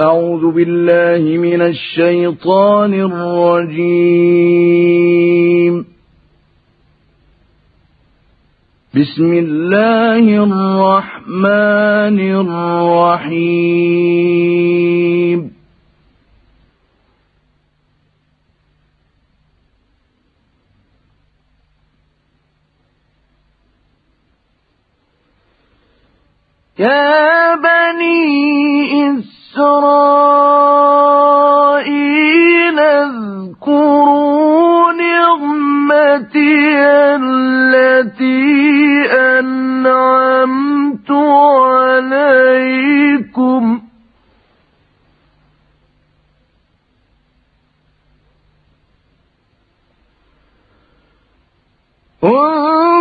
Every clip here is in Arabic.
أعوذ بالله من الشيطان الرجيم. بسم الله الرحمن الرحيم. يا بني إسرائيل اذكروا نعمتي التي أنعمت عليكم.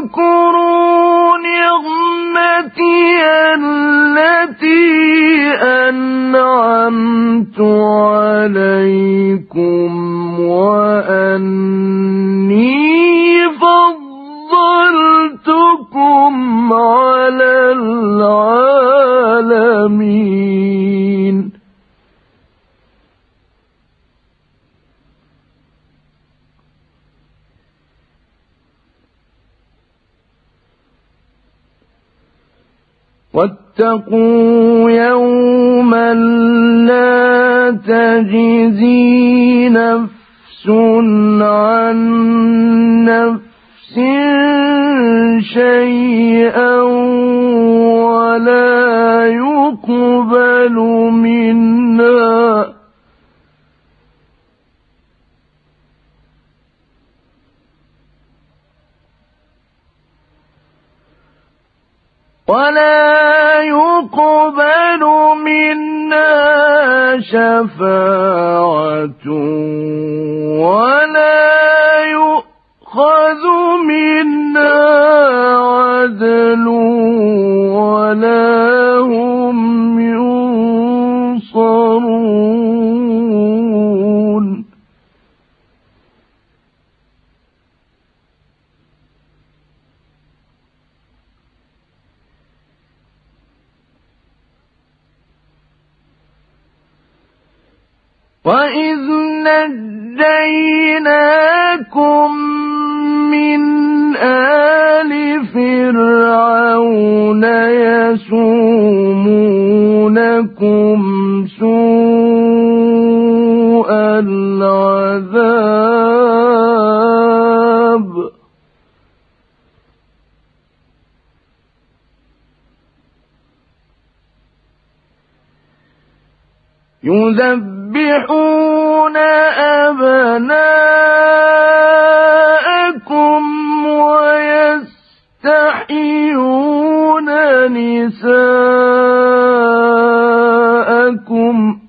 اذكروا نعمتي التي أنعمت عليكم وأني فضلتكم على العالمين. واتقوا يوما لا تجزي نفس عن نفس شيئا ولا يقبل منها. ولا يقبل منا شفاعة ولا يؤخذ منا عدل وإذ نجيناكم من آل فرعون يسومونكم سوء العذاب يذبحون أبناءكم ويستحيون نساءكم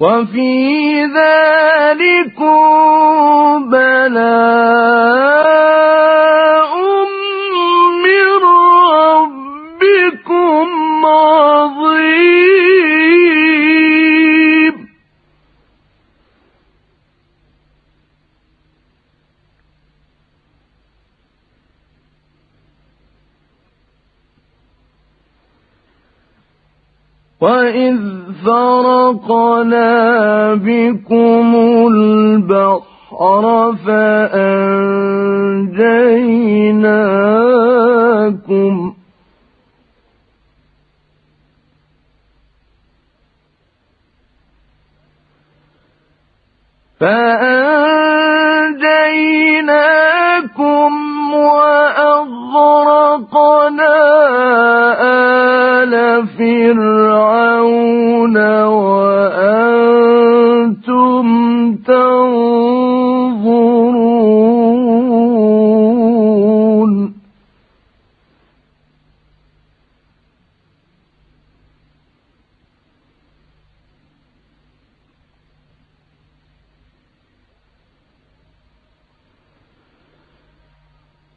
وفي ذلكم بلاء وإذ فرقنا بكم البحر فأنجيناكم فأنجيناكم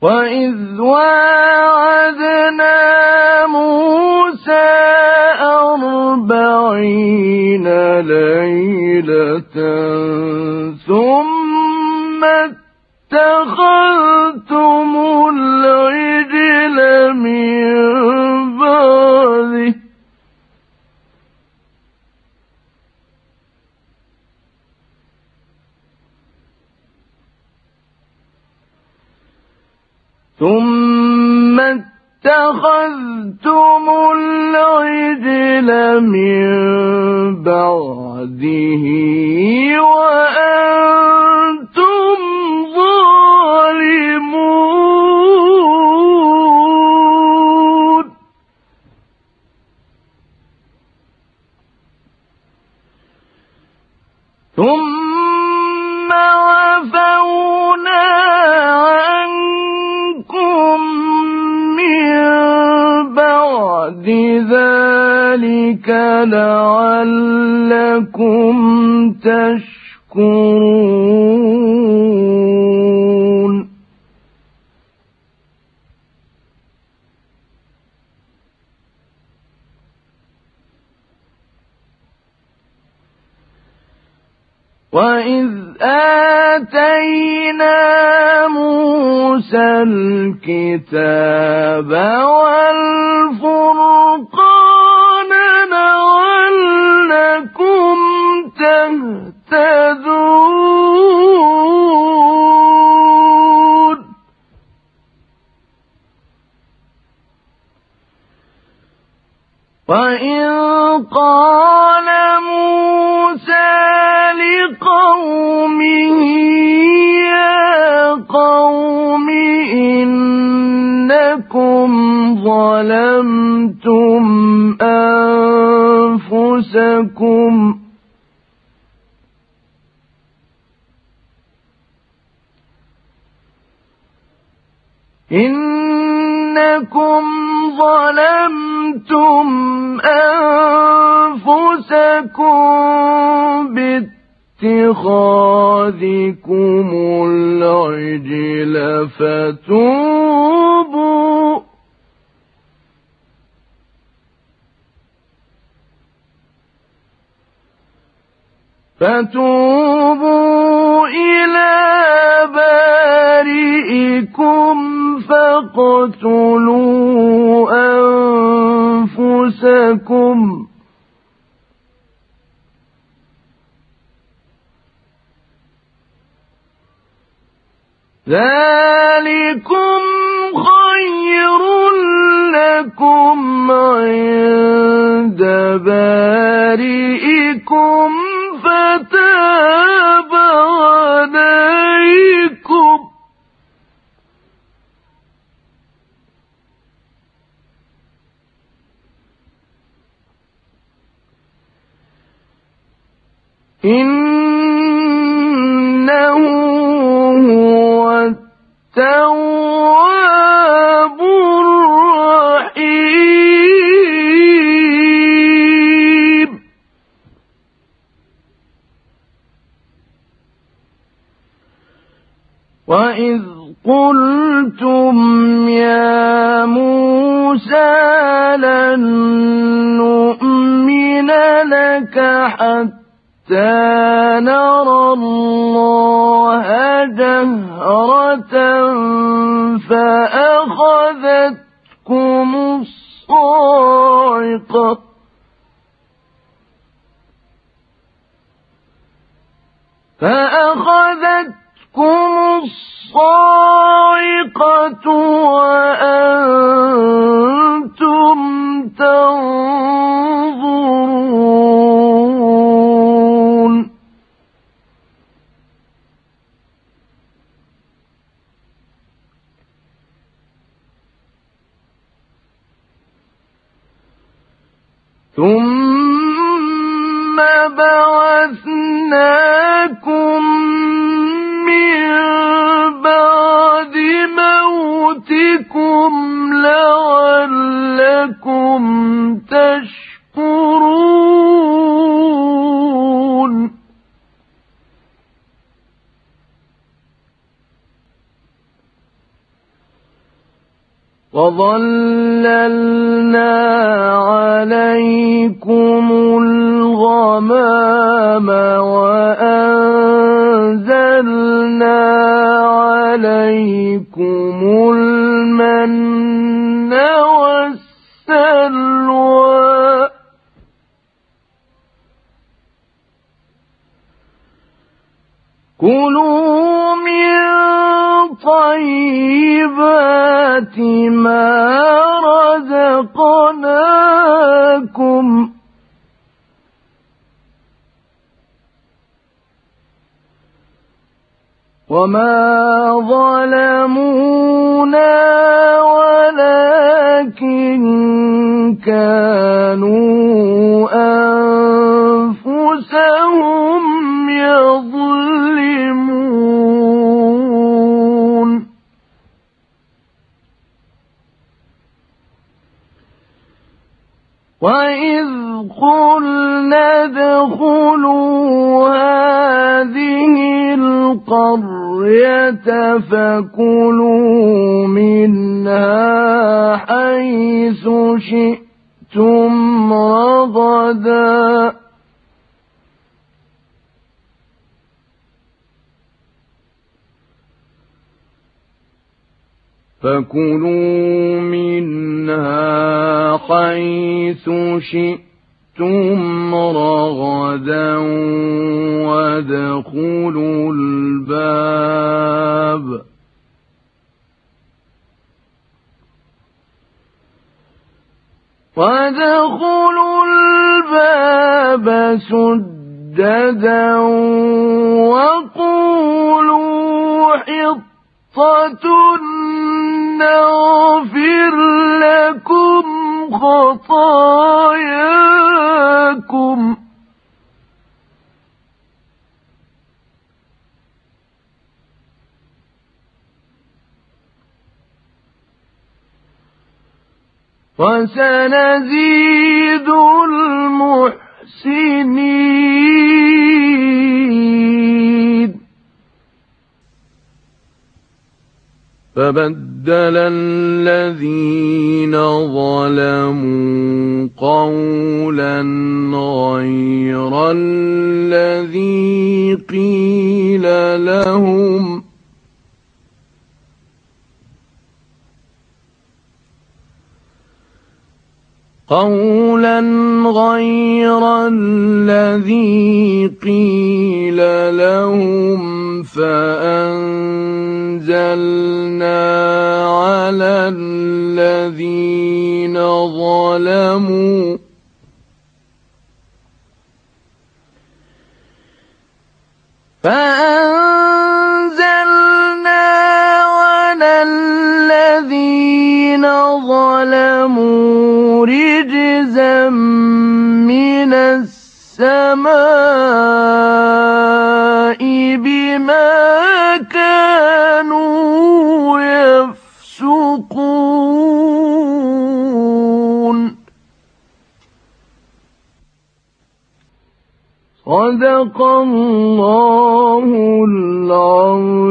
وإذ واعدنا موسى أربعين ليلة ثم اتخذتم ثم لعلكم تشكرون. وإذ آتينا موسى الكتاب والفرقان إنكم ظلمتم أنفسكم إنكم ظلمتم أنفسكم باتخاذكم العجل فتوبوا فتوبوا إلى بارئكم فاقتلوا أنفسكم. ذلكم خير لكم عند بارئكم. فتاب عليكم. إنه وإذ قلتم يا موسى لن نؤمن لك حتى نرى الله جهرة فأخذتكم الصاعقة فأخذتكم الصاعقة وأنتم تنظرون. ثم وظللنا عليكم الغمام وأنزلنا عليكم المن والسلوى كلوا طيبات ما رزقناكم. وما ظلمونا ولكن كانوا أنفسهم فكلوا منها حيث شئتم رغدا. فكلوا منها حيث شئتم رغدا. وادخلوا الباب وادخلوا الباب سددا وقولوا حطة نغفر لكم خطاياكم وسنزيد المحسنين. فبدل الذين ظلموا قولا غير الذي قيل لهم قولا غير الذي قيل لهم فأنزلنا على الذين ظلموا فأنزلنا على الذين ظلموا رجزا من السماء بما كانوا يفسقون. صدق الله العظيم.